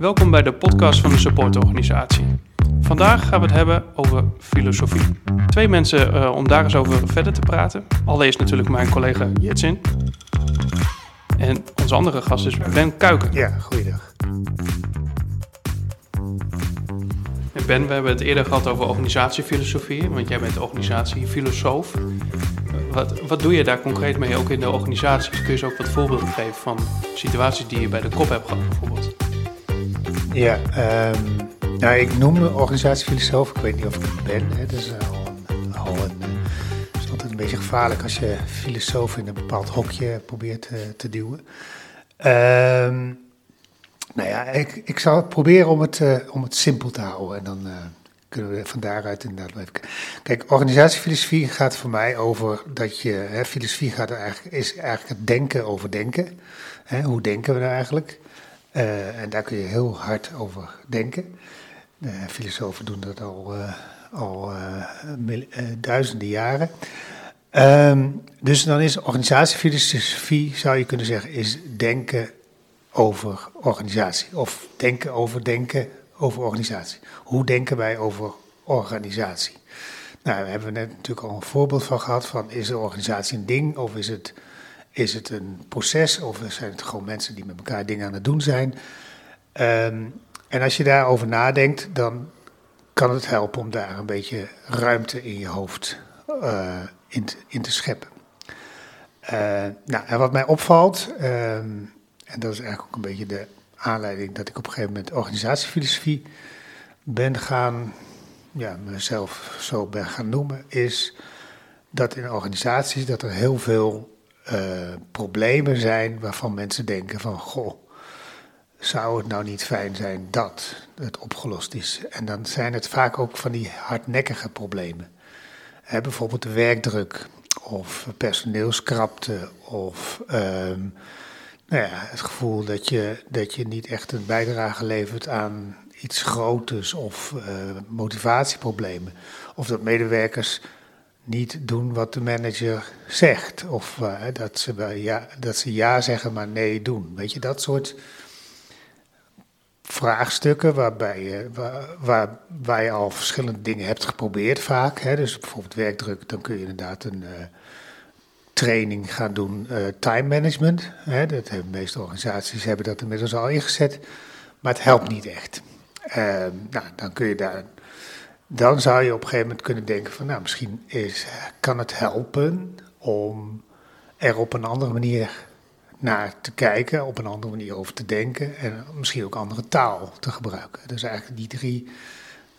Welkom bij de podcast van de supportorganisatie. Vandaag gaan we het hebben over filosofie. Twee mensen uh, om daar eens over verder te praten. Allereerst natuurlijk mijn collega Jetsin. En onze andere gast is Ben Kuiken. Ja, goeiedag. Ben, we hebben het eerder gehad over organisatiefilosofie, want jij bent organisatiefilosoof. Wat, wat doe je daar concreet mee, ook in de organisatie? Kun je eens ook wat voorbeelden geven van situaties die je bij de kop hebt gehad, bijvoorbeeld? Ja, um, nou, ik noem me organisatiefilosoof. Ik weet niet of ik het ben. Hè. Dat is al een, het is altijd een beetje gevaarlijk als je filosoof in een bepaald hokje probeert te, eh, te duwen. Um, nou ja, ik, ik zal proberen om het, uh, om het simpel te houden. En dan kunnen we van daaruit inderdaad even. Kijk, organisatiefilosofie gaat voor mij over dat je. Hè, filosofie gaat eigenlijk, is eigenlijk het denken over denken. Hè, hoe denken we nou eigenlijk? Uh, en daar kun je heel hard over denken. De filosofen doen dat al, al duizenden jaren. Um, dus dan is organisatiefilosofie, zou je kunnen zeggen, is denken over organisatie. Of denken over denken over organisatie. Hoe denken wij over organisatie? Nou, daar hebben we net natuurlijk al een voorbeeld van gehad. Van is de organisatie een ding of is het, is het een proces? Of zijn het gewoon mensen die met elkaar dingen aan het doen zijn? Um, en als je daarover nadenkt, dan kan het helpen om daar een beetje ruimte in je hoofd uh, in, te, scheppen. Uh, nou, en wat mij opvalt, um, en dat is eigenlijk ook een beetje de aanleiding dat ik op een gegeven moment organisatiefilosofie ben gaan, ja, mezelf zo ben gaan noemen, is dat in organisaties dat er heel veel problemen zijn waarvan mensen denken van, goh, zou het nou niet fijn zijn dat het opgelost is? En dan zijn het vaak ook van die hardnekkige problemen. Bijvoorbeeld de werkdruk of personeelskrapte of... Uh, nou ja, het gevoel dat je, dat je niet echt een bijdrage levert aan iets groters of uh, motivatieproblemen. Of dat medewerkers niet doen wat de manager zegt. Of uh, dat, ze ja, dat ze ja zeggen, maar nee doen. Weet je, dat soort vraagstukken waarbij je, waar, waar, je al verschillende dingen hebt geprobeerd vaak. Hè. Dus bijvoorbeeld werkdruk, dan kun je inderdaad een... Uh, training gaan doen, uh, time management. Hè, dat hebben de meeste organisaties hebben dat inmiddels al ingezet, maar het helpt niet echt. Uh, nou, dan kun je daar, dan zou je op een gegeven moment kunnen denken van, nou, misschien is, kan het helpen om er op een andere manier naar te kijken, op een andere manier over te denken en misschien ook andere taal te gebruiken. Dus eigenlijk die drie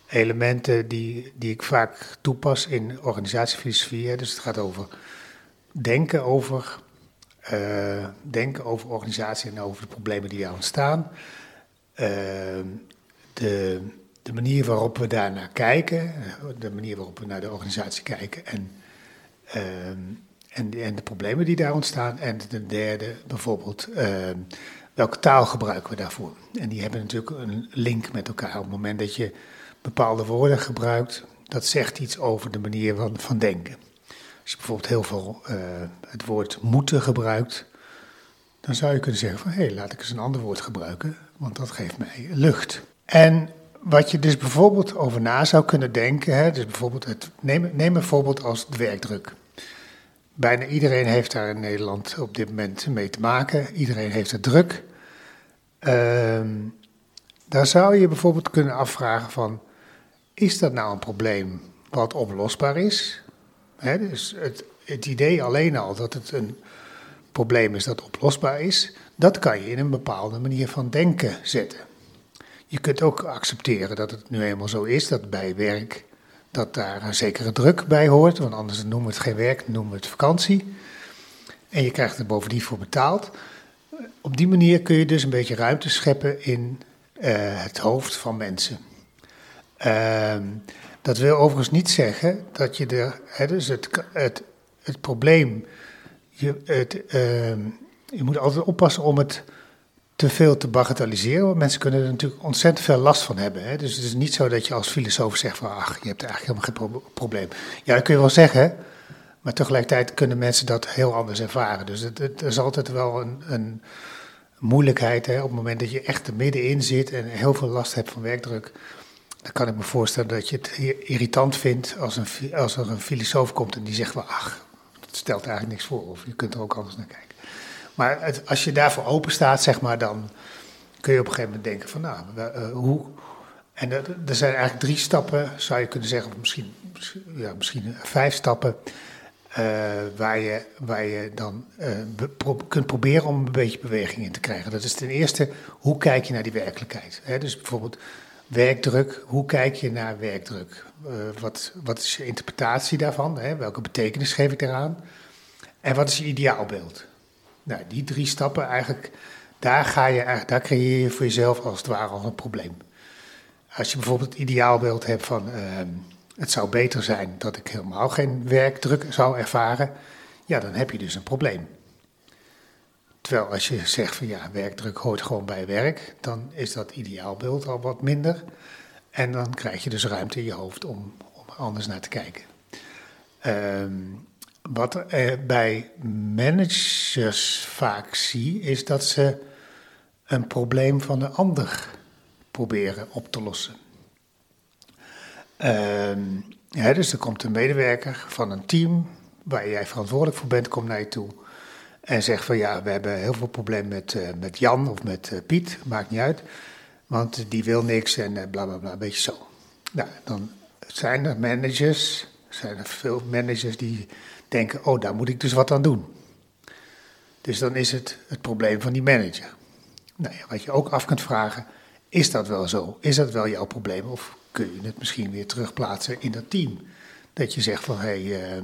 elementen die, die ik vaak toepas in organisatiefilosofie. Dus het gaat over denken over, uh, denken over organisatie en over de problemen die daar ontstaan. Uh, de, de manier waarop we daarnaar kijken, de manier waarop we naar de organisatie kijken en, uh, en, en de problemen die daar ontstaan. En de derde, bijvoorbeeld, welke taal gebruiken we daarvoor? En die hebben natuurlijk een link met elkaar. Op het moment dat je bepaalde woorden gebruikt, dat zegt iets over de manier van, van denken. Als je bijvoorbeeld heel veel uh, het woord moeten gebruikt, dan zou je kunnen zeggen van hé, hey, laat ik eens een ander woord gebruiken, want dat geeft mij lucht. En wat je dus bijvoorbeeld over na zou kunnen denken, hè, dus bijvoorbeeld het, neem, een voorbeeld als de werkdruk. Bijna iedereen heeft daar in Nederland op dit moment mee te maken. Iedereen heeft het druk. Uh, daar zou je bijvoorbeeld kunnen afvragen van, is dat nou een probleem wat oplosbaar is? dus het, het idee alleen al dat het een probleem is dat oplosbaar is, dat kan je in een bepaalde manier van denken zetten. Je kunt ook accepteren dat het nu eenmaal zo is dat bij werk dat daar een zekere druk bij hoort, want anders noemen we het geen werk, noemen we het vakantie. En je krijgt er bovendien voor betaald. Op die manier kun je dus een beetje ruimte scheppen in uh, het hoofd van mensen. Uh, dat wil overigens niet zeggen dat je er, hè, dus het, het, het probleem, je, het, uh, je moet altijd oppassen om het te veel te bagatelliseren, want mensen kunnen er natuurlijk ontzettend veel last van hebben. Hè. Dus het is niet zo dat je als filosoof zegt van, ach, je hebt eigenlijk helemaal geen probleem. Ja, dat kun je wel zeggen, maar tegelijkertijd kunnen mensen dat heel anders ervaren. Dus het, is altijd wel een, een moeilijkheid. Hè, op het moment dat je echt er middenin zit en heel veel last hebt van werkdruk. Dan kan ik me voorstellen dat je het irritant vindt als, een, als er een filosoof komt en die zegt wel, ach, het stelt eigenlijk niks voor. Of je kunt er ook anders naar kijken. Maar als je daarvoor open staat, zeg maar, dan kun je op een gegeven moment denken van, nou, uh, hoe... En er zijn eigenlijk drie stappen, zou je kunnen zeggen, of misschien, ja, misschien vijf stappen uh, waar, je, waar je dan kunt proberen om een beetje beweging in te krijgen. Dat is ten eerste, hoe kijk je naar die werkelijkheid? Hè? Dus bijvoorbeeld werkdruk, hoe kijk je naar werkdruk? Wat, wat is je interpretatie daarvan? Hè? Welke betekenis geef ik daaraan? En wat is je ideaalbeeld? Nou, die drie stappen eigenlijk, daar, ga je, daar creëer je voor jezelf als het ware al een probleem. Als je bijvoorbeeld het ideaalbeeld hebt van ehm, het zou beter zijn dat ik helemaal geen werkdruk zou ervaren, ja, dan heb je dus een probleem. Terwijl als je zegt van ja, werkdruk hoort gewoon bij werk, dan is dat ideaalbeeld al wat minder. En dan krijg je dus ruimte in je hoofd om, om anders naar te kijken. Um, wat er bij managers vaak zie, is dat ze een probleem van de ander proberen op te lossen. Ja, dus er komt een medewerker van een team waar jij verantwoordelijk voor bent, komt naar je toe en zegt van ja, we hebben heel veel problemen met, uh, met Jan of met uh, Piet, maakt niet uit, want die wil niks en uh, bla bla bla, een beetje zo. Nou, dan zijn er managers, zijn er veel managers die denken, oh daar moet ik dus wat aan doen. Dus dan is het het probleem van die manager. Nou wat je ook af kunt vragen, is dat wel zo? Is dat wel jouw probleem? Of kun je het misschien weer terugplaatsen in dat team? Dat je zegt van, hé hey, uh,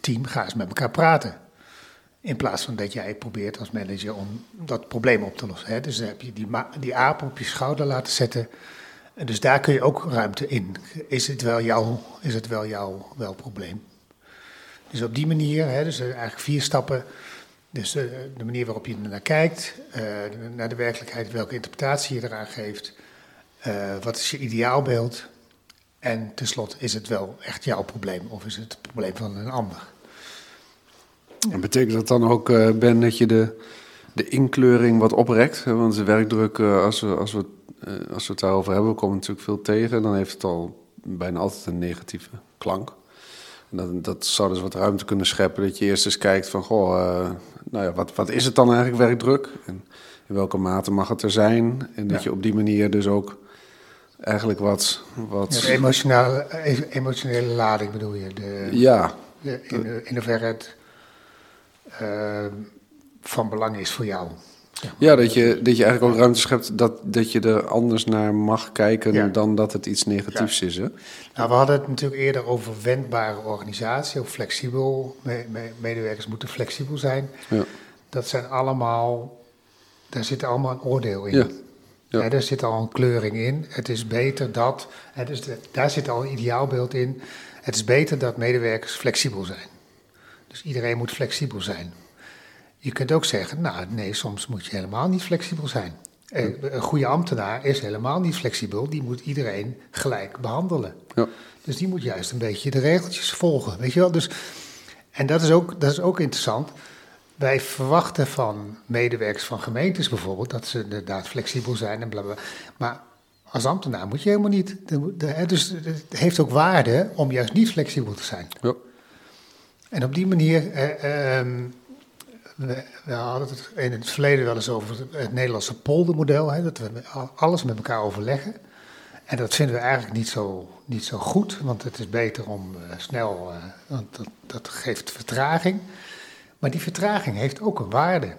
team, ga eens met elkaar praten. In plaats van dat jij probeert als manager om dat probleem op te lossen. Hè? Dus dan heb je die, die aap op je schouder laten zetten. En dus daar kun je ook ruimte in. Is het wel jouw, is het wel jouw wel probleem? Dus op die manier, hè, dus eigenlijk vier stappen. Dus de, eh, de manier waarop je naar kijkt, uh, naar de werkelijkheid, welke interpretatie je eraan geeft, uh, wat is je ideaalbeeld en tenslotte, is het wel echt jouw probleem of is het het probleem van een ander? En betekent dat dan ook, Ben, dat je de, de inkleuring wat oprekt? Want de werkdruk, als, we, als, we, als we het daarover hebben, we komen natuurlijk veel tegen, dan heeft het al bijna altijd een negatieve klank. Dat, dat zou dus wat ruimte kunnen scheppen. Dat je eerst eens kijkt van, goh, uh, nou ja, wat, wat is het dan eigenlijk werkdruk? En in welke mate mag het er zijn? En dat Ja. je op die manier dus ook eigenlijk wat... wat Ja, de emotionele, e- emotionele lading bedoel je? De, ja, de- in, in hoeverre het eh, van belang is voor jou. Ja dat, je, dat je eigenlijk ook ruimte schept dat, dat je er anders naar mag kijken Ja. dan dat het iets negatiefs is. Hè? Nou, we hadden het natuurlijk eerder over wendbare organisatie, of flexibel. Me- me- medewerkers moeten flexibel zijn. Ja. Dat zijn allemaal, daar zit allemaal een oordeel in. Ja. Ja. Daar zit al een kleuring in. Het is beter dat, hè, dus de- daar zit al een ideaalbeeld in. Het is beter dat medewerkers flexibel zijn. Dus iedereen moet flexibel zijn. Je kunt ook zeggen, nou nee, soms moet je helemaal niet flexibel zijn. Eh, Een goede ambtenaar is helemaal niet flexibel, die moet iedereen gelijk behandelen. Ja. Dus die moet juist een beetje de regeltjes volgen, weet je wel. Dus, en dat is, ook, dat is ook interessant. Wij verwachten van medewerkers van gemeentes bijvoorbeeld dat ze inderdaad flexibel zijn en blablabla. Maar als ambtenaar moet je helemaal niet. Dus het heeft ook waarde om juist niet flexibel te zijn. Ja. En op die manier, eh, ehm, we, we hadden het in het verleden wel eens over het, Nederlandse poldermodel, hè, dat we alles met elkaar overleggen. En dat vinden we eigenlijk niet zo, niet zo goed, want het is beter om eh, snel, eh, want dat, dat geeft vertraging. Maar die vertraging heeft ook een waarde.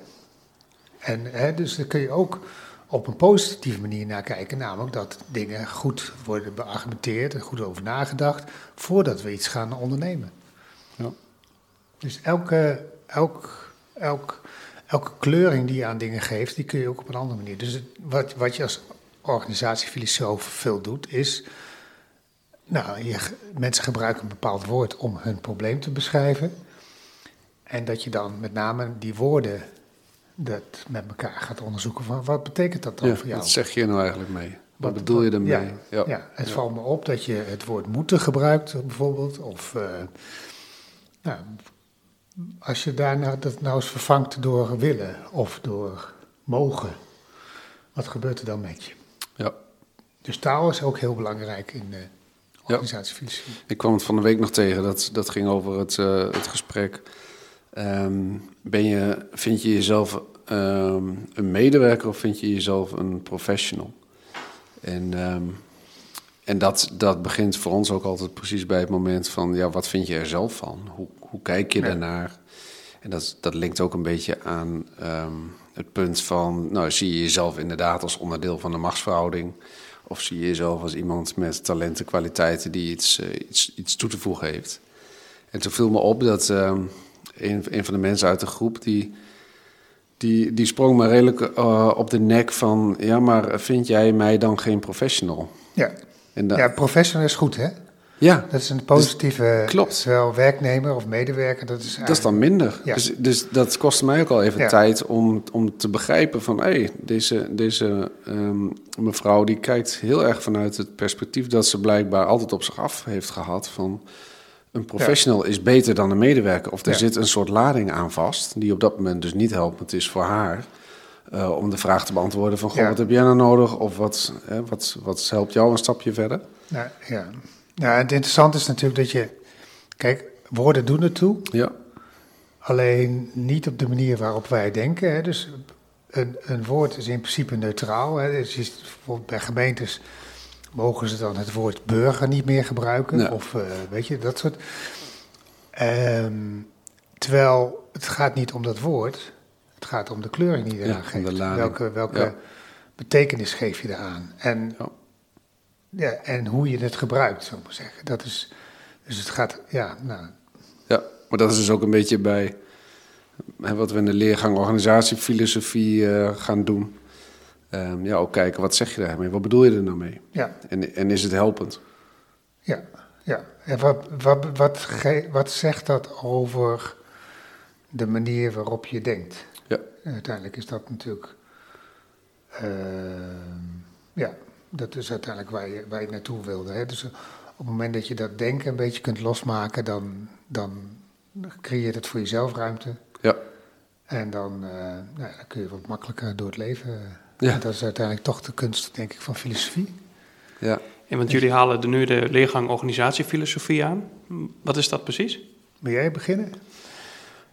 En hè, dus daar kun je ook op een positieve manier naar kijken, namelijk dat dingen goed worden beargumenteerd en goed over nagedacht voordat we iets gaan ondernemen. Ja. Dus elke, elk, elk, elke kleuring die je aan dingen geeft, die kun je ook op een andere manier. Dus het- wat, wat je als organisatiefilosoof veel doet, is. Nou, je, mensen gebruiken een bepaald woord om hun probleem te beschrijven. En dat je dan met name die woorden dat met elkaar gaat onderzoeken van wat betekent dat dan Ja, voor jou? wat zeg je nou eigenlijk mee? Wat, Wat- bedoel je ermee? Ja, ja. het valt me op dat je het woord moeten gebruikt, bijvoorbeeld. Of eh, nou, als je daarna dat nou eens vervangt door willen of door mogen, wat gebeurt er dan met je? Ja. Dus taal is ook heel belangrijk in de organisatiefilosofie. Ik kwam het van de week nog tegen, dat, dat ging over het, uh, het gesprek. Um, ben je, vind je jezelf um, een medewerker of vind je jezelf een professional? En, um, en dat, dat begint voor ons ook altijd precies bij het moment van, ja, wat vind je er zelf van? Hoe, hoe kijk je ja. daarnaar? En dat, dat linkt ook een beetje aan het punt van, nou, zie je jezelf inderdaad als onderdeel van de machtsverhouding? Of zie je jezelf als iemand met talenten, kwaliteiten die iets, uh, iets, iets toe te voegen heeft? En toen viel me op dat uh, een, een van de mensen uit de groep, die, die, die sprong me redelijk uh, op de nek van... ja, maar vind jij mij dan geen professional? Ja, en da- ja professional is goed, hè? Ja. Dat is een positieve... Dus, klopt. Zowel werknemer of medewerker, dat is Dat is dan minder. Ja. Dus, dus dat kostte mij ook al even ja. tijd om, om te begrijpen van... hé, hey, deze, deze um, mevrouw die kijkt heel erg vanuit het perspectief... dat ze blijkbaar altijd op zich af heeft gehad van... een professional ja. is beter dan een medewerker. Of er zit een soort lading aan vast... die op dat moment dus niet helpend is voor haar... Uh, om de vraag te beantwoorden van... Goh, wat heb jij nou nodig? Of wat, wat, wat helpt jou een stapje verder? Ja, ja. Ja, het interessante is natuurlijk dat je... Kijk, woorden doen ertoe. Ja. Alleen niet op de manier waarop wij denken. Hè. Dus een, een woord is in principe neutraal. Hè. Dus is, bijvoorbeeld bij gemeentes mogen ze dan het woord burger niet meer gebruiken. Of uh, weet je, dat soort... Um, terwijl het gaat niet om dat woord. Het gaat om de kleuring die je eraan Ja, geeft. welke welke Ja. betekenis geef je eraan? En Ja. Ja, en hoe je het gebruikt, zou ik maar zeggen. Dat is, dus het gaat, ja, nou, Ja, maar dat is dus ook een beetje bij hè, wat we in de leergang organisatiefilosofie uh, gaan doen. Um, ja, ook kijken, wat zeg je daarmee? Wat bedoel je er nou mee? ja, En, en is het helpend? ja, ja. En wat, wat, wat, ge- wat zegt dat over de manier waarop je denkt? Ja. Uiteindelijk is dat natuurlijk, uh, ja, dat is uiteindelijk waar je, waar je naartoe wilde. Hè? Dus op het moment dat je dat denken een beetje kunt losmaken, dan, dan creëert het voor jezelf ruimte. Ja. En dan, uh, nou, dan kun je wat makkelijker door het leven. Ja. En dat is uiteindelijk toch de kunst, denk ik, van filosofie. Ja. En want jullie halen er nu de leergang organisatiefilosofie aan. Wat is dat precies? Wil jij beginnen?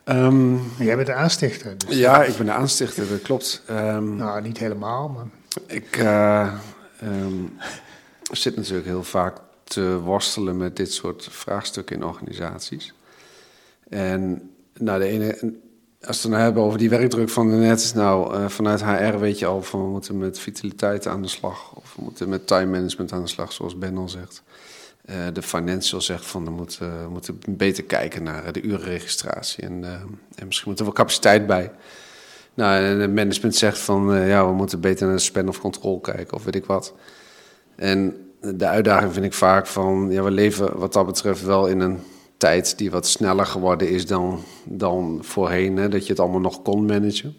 Um, jij bent de aanstichter. Dus ja, ik ben de aanstichter, dat klopt. Um, nou, niet helemaal, maar... Ik uh, um, zit natuurlijk heel vaak te worstelen met dit soort vraagstukken in organisaties. En nou, de ene, als we het nou hebben over die werkdruk van de net, nou, uh, vanuit HR weet je al van we moeten met vitaliteit aan de slag, of we moeten met time management aan de slag, zoals Ben al zegt. Uh, de financial zegt van we moeten, we moeten beter kijken naar de urenregistratie en, en misschien moet er wel capaciteit bij. Nou, en het management zegt van uh, ja, we moeten beter naar span of control kijken of weet ik wat. En de uitdaging vind ik vaak van ja, we leven wat dat betreft wel in een tijd die wat sneller geworden is dan, dan voorheen, hè, dat je het allemaal nog kon managen.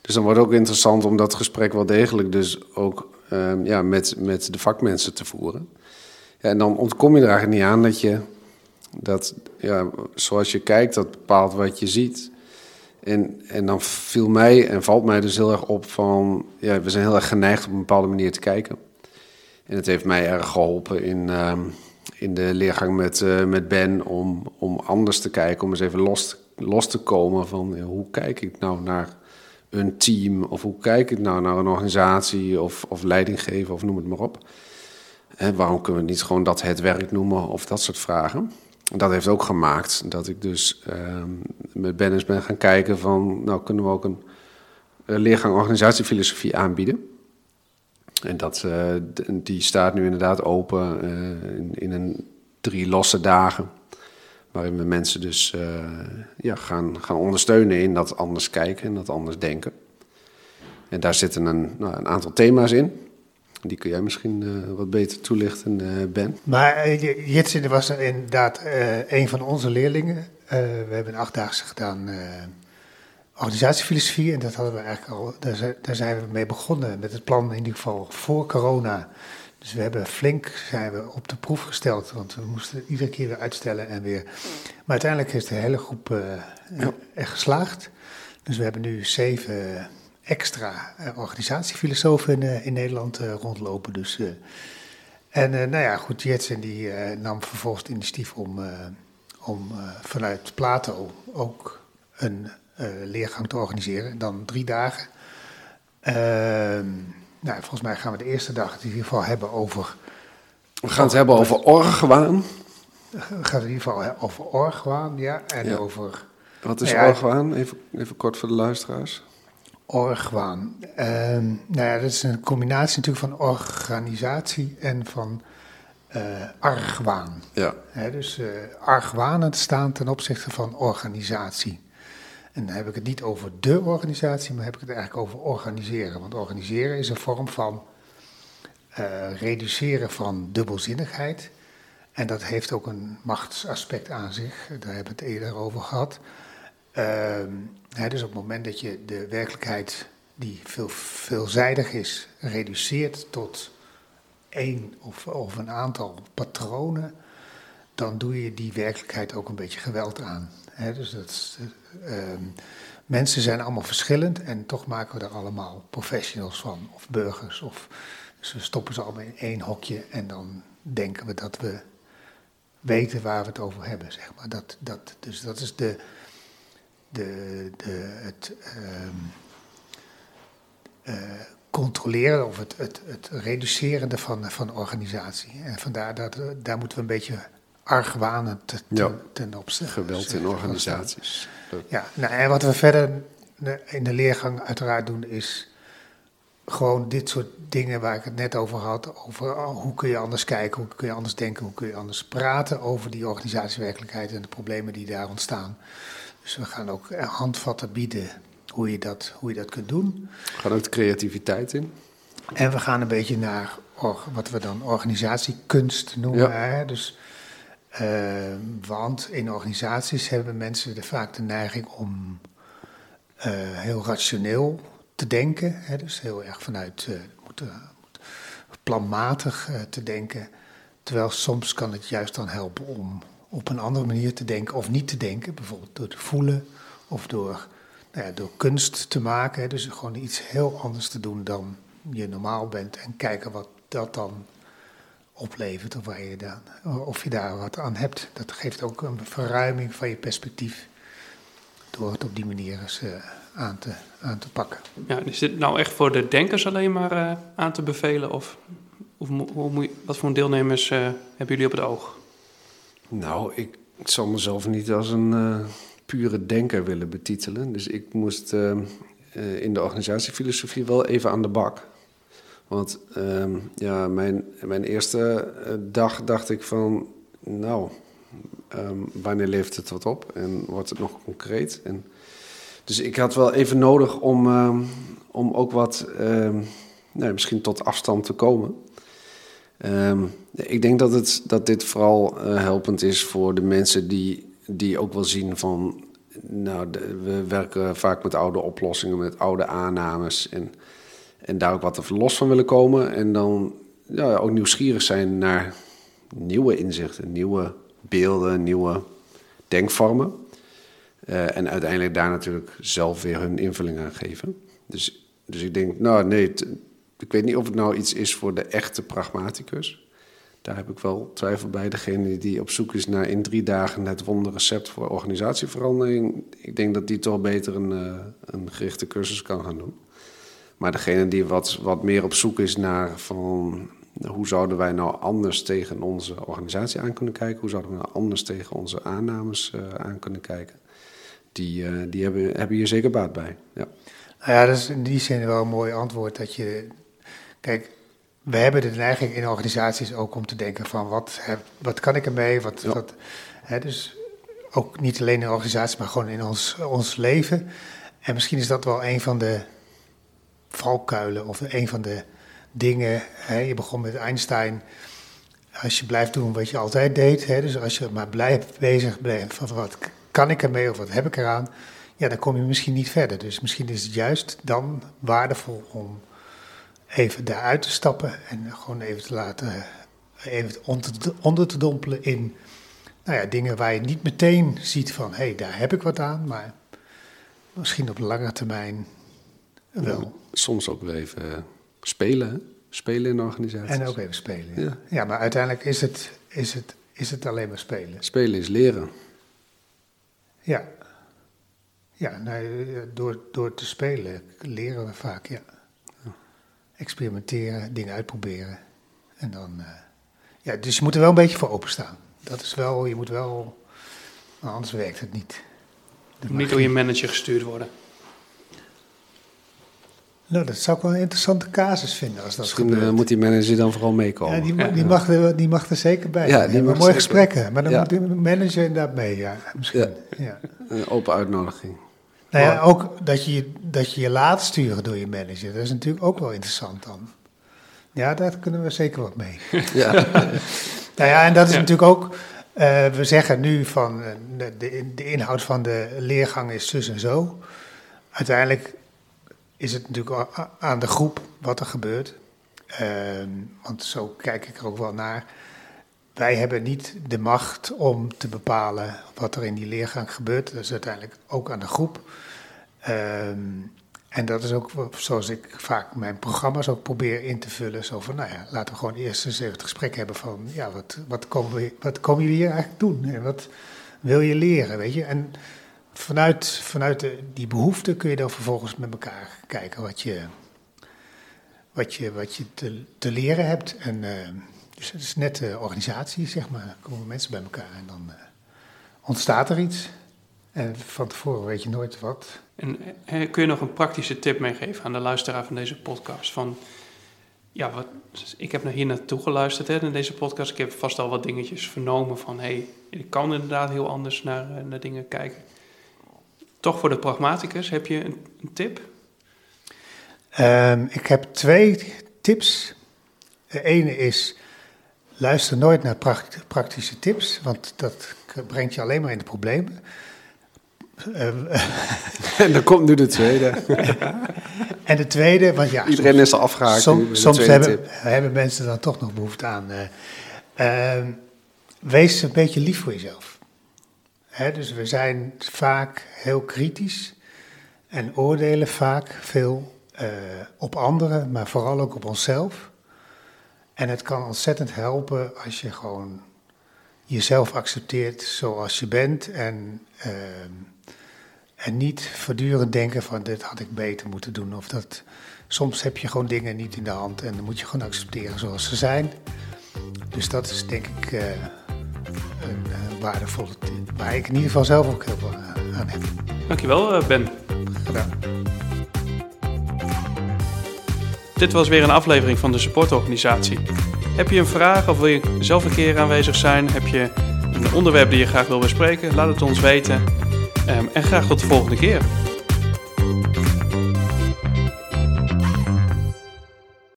Dus dan wordt het ook interessant om dat gesprek wel degelijk dus ook um, ja, met, met de vakmensen te voeren. Ja, en dan ontkom je er eigenlijk niet aan dat je, dat, ja, zoals je kijkt, dat bepaalt wat je ziet. En, en dan viel mij en valt mij dus heel erg op van, ja, we zijn heel erg geneigd op een bepaalde manier te kijken. En het heeft mij erg geholpen in, uh, in de leergang met, uh, met Ben om, om anders te kijken, om eens even los, los te komen van hoe kijk ik nou naar een team of hoe kijk ik nou naar een organisatie of, of leidinggeven of noem het maar op. Waarom kunnen we niet gewoon dat het werk noemen of dat soort vragen. Dat heeft ook gemaakt dat ik dus uh, met Ben ben gaan kijken van, nou kunnen we ook een, een leergang organisatiefilosofie aanbieden. En dat, uh, die staat nu inderdaad open uh, in, een drie losse dagen. Waarin we mensen dus uh, ja, gaan, gaan ondersteunen in dat anders kijken en dat anders denken. En daar zitten een, nou, een aantal thema's in. Die kun jij misschien wat beter toelichten, Ben. Maar Jitsin was inderdaad een van onze leerlingen. we hebben een achtdaagse gedaan organisatiefilosofie. En dat hadden we eigenlijk al, daar zijn, daar zijn we mee begonnen met het plan in ieder geval voor corona. Dus we hebben flink zijn we op de proef gesteld, want we moesten iedere keer weer uitstellen en weer. Maar uiteindelijk is de hele groep uh, ja. echt geslaagd. Dus we hebben nu zeven extra uh, organisatiefilosofen in, uh, in Nederland rondlopen. Dus, en nou ja, goed, Jetsen die nam vervolgens het initiatief om, om vanuit Plato ook een leergang te organiseren. Dan drie dagen. Ehm, nou, volgens mij gaan we de eerste dag in ieder geval hebben over... We gaan het hebben over orgwaan. We gaan het in ieder geval over orgwaan, ja. En Ja. over... Wat is Nou ja, orgwaan? Even, even kort voor de luisteraars. Orgwaan. Ehm, nou ja, dat is een combinatie natuurlijk van organisatie en van eh, argwaan. Ja, Hè, dus eh argwanen staan ten opzichte van organisatie. En dan heb ik het niet over de organisatie, maar heb ik het eigenlijk over organiseren. Want organiseren is een vorm van eh, reduceren van dubbelzinnigheid. En dat heeft ook een machtsaspect aan zich. Daar hebben we het eerder over gehad. Ehm, dus op het moment dat je de werkelijkheid, die veel, veelzijdig is, reduceert tot één of, of een aantal patronen, dan doe je die werkelijkheid ook een beetje geweld aan. Dus dat eh, ehm, mensen zijn allemaal verschillend en toch maken we er allemaal professionals van, of burgers. Of, dus we stoppen ze allemaal in één hokje en dan denken we dat we weten waar we het over hebben, zeg maar. Dat, dat, dus dat is de, de, de, het ehm, eh, controleren of het, het, het reducerende van, van organisatie. En vandaar dat eh, daar moeten we een beetje argwanen te, ten, Ja. ten opzichte. geweld in organisaties. Ja, nou, en wat we verder in de leergang uiteraard doen is gewoon dit soort dingen waar ik het net over had. Over oh, hoe kun je anders kijken, hoe kun je anders denken, hoe kun je anders praten over die organisatiewerkelijkheid en de problemen die daar ontstaan. Dus we gaan ook handvatten bieden hoe je dat, hoe je dat kunt doen. We gaan ook de creativiteit in. En we gaan een beetje naar wat we dan organisatiekunst noemen. Ja. Hè? Dus, eh, want in organisaties hebben mensen de, vaak de neiging om eh, heel rationeel te denken. Hè? Dus heel erg vanuit eh, moet planmatig te denken. Terwijl soms kan het juist dan helpen om op een andere manier te denken of niet te denken. Bijvoorbeeld door te voelen of door, nou ja, door kunst te maken. Dus gewoon iets heel anders te doen dan je normaal bent. En kijken wat dat dan oplevert of, waar je dan, of je daar wat aan hebt. Dat geeft ook een verruiming van je perspectief. Door het op die manier eens eh, aan, te, aan te pakken. Ja, is dit nou echt voor de denkers alleen maar eh, aan te bevelen? Of hoe, mo- hoe, je- wat voor deelnemers eh, hebben jullie op het oog? Nou, ik, zal mezelf niet als een eh, pure denker willen betitelen. Dus ik moest eh, eh, in de organisatiefilosofie wel even aan de bak. Want ehm, ja, mijn, mijn eerste eh, dag dacht ik van, nou, ehm, wanneer levert het wat op en wordt het nog concreet? En, dus ik had wel even nodig om, ehm, om ook wat, ehm, nou, misschien tot afstand te komen. Ehm, ik denk dat, het, dat dit vooral eh, helpend is voor de mensen die, die ook wel zien van... Nou, we werken vaak met oude oplossingen, met oude aannames... en, en daar ook wat los van willen komen. En dan ja, ook nieuwsgierig zijn naar nieuwe inzichten, nieuwe beelden, nieuwe denkvormen. Eh, en uiteindelijk daar natuurlijk zelf weer hun invulling aan geven. Dus, dus ik denk, nou nee, ik weet niet of het nou iets is voor de echte pragmaticus. Daar heb ik wel twijfel bij. Degene die op zoek is naar in drie dagen het wonderrecept voor organisatieverandering. Ik denk dat die toch beter een, eh, een gerichte cursus kan gaan doen. Maar degene die wat, wat meer op zoek is naar van hoe zouden wij nou anders tegen onze organisatie aan kunnen kijken? Hoe zouden we nou anders tegen onze aannames eh, aan kunnen kijken? Die, eh, die hebben, hebben hier zeker baat bij. Ja. Nou ja, dat is in die zin wel een mooi antwoord. Dat je, kijk, we hebben de neiging in organisaties ook om te denken van wat, heb, wat kan ik ermee? Wat, Ja. wat, hè, dus ook niet alleen in organisaties, maar gewoon in ons, ons leven. En misschien is dat wel een van de valkuilen of een van de dingen. Hè, je begon met Einstein. Als je blijft doen wat je altijd deed, hè, dus als je maar blijft bezig blijft van wat kan ik ermee of wat heb ik eraan, ja, dan kom je misschien niet verder. Dus misschien is het juist dan waardevol om even daaruit te stappen en gewoon even te laten, even onder te, dompelen in nou ja, dingen waar je niet meteen ziet van, hé, hey, daar heb ik wat aan, maar misschien op lange termijn Wel. Soms ook weer even spelen, spelen in de organisatie. En ook even spelen. Ja, Ja. ja maar uiteindelijk is het, is, het, is het alleen maar spelen. Spelen is leren. Ja. Ja, nou, eh, door, door te spelen leren we vaak, ja. Experimenteren, dingen uitproberen. En dan, eh, ja, dus je moet er wel een beetje voor openstaan. Dat is wel, je moet wel, maar anders werkt het niet. Niet door je manager gestuurd worden. Nou, dat zou ik wel een interessante casus vinden als dat Misschien gebeurt. eh, moet die manager dan vooral meekomen. ja, die, ma- Ja. die, mag er, die mag er zeker bij Ja, die mag mooie zeker. gesprekken, maar dan Ja. moet de manager inderdaad mee, ja, misschien. Ja. Een open uitnodiging. Nou ja, ook dat je, dat je je laat sturen door je manager, dat is natuurlijk ook wel interessant dan. Ja, daar kunnen we zeker wat mee. Ja, Nou ja, en dat is Ja. natuurlijk ook, eh, we zeggen nu van eh, de, de, de inhoud van de leergang is zus en zo. Uiteindelijk is het natuurlijk aan de groep wat er gebeurt. Ehm, want zo kijk ik er ook wel naar. Wij hebben niet de macht om te bepalen wat er in die leergang gebeurt. Dat is uiteindelijk ook aan de groep. Ehm, en dat is ook zoals ik vaak mijn programma's ook probeer in te vullen. Zo van, nou ja, laten we gewoon eerst eens even het gesprek hebben van, ja, wat, wat, komen, we, wat komen jullie hier eigenlijk doen? En wat wil je leren, weet je? En vanuit, vanuit die behoefte kun je dan vervolgens met elkaar kijken wat je, wat je, wat je te, te leren hebt. En eh, dus het is net de organisatie, zeg maar. Er komen mensen bij elkaar en dan eh, ontstaat er iets. En van tevoren weet je nooit wat. En eh, kun je nog een praktische tip meegeven aan de luisteraar van deze podcast? Van, ja, wat, ik heb naar hier naartoe geluisterd hè, naar deze podcast. Ik heb vast al wat dingetjes vernomen van... hé, hey, ik kan inderdaad heel anders naar, naar dingen kijken. Toch voor de pragmaticus, heb je een, een tip? Ehm, ik heb twee tips. De ene is, luister nooit naar praktische tips, want dat brengt je alleen maar in de problemen. Ehm, en dan komt nu de tweede. en de tweede, want ja, Iedereen is al afgehaakt. soms tweede hebben, hebben mensen dan toch nog behoefte aan. eh, ehm, wees een beetje lief voor jezelf. Hè, dus we zijn vaak heel kritisch en oordelen vaak veel eh, op anderen, maar vooral ook op onszelf. En het kan ontzettend helpen als je gewoon jezelf accepteert zoals je bent en, ehm, en niet voortdurend denken van dit had ik beter moeten doen of dat soms heb je gewoon dingen niet in de hand en dan moet je gewoon accepteren zoals ze zijn. Dus dat is denk ik eh, een eh, waardevolle tip, waar ik in ieder geval zelf ook heel veel aan aan heb Dankjewel, eh, Ben. Dit was weer een aflevering van de supportorganisatie. Heb je een vraag of wil je zelf een keer aanwezig zijn? Heb je een onderwerp die je graag wil bespreken? Laat het ons weten. Ehm, en graag tot de volgende keer.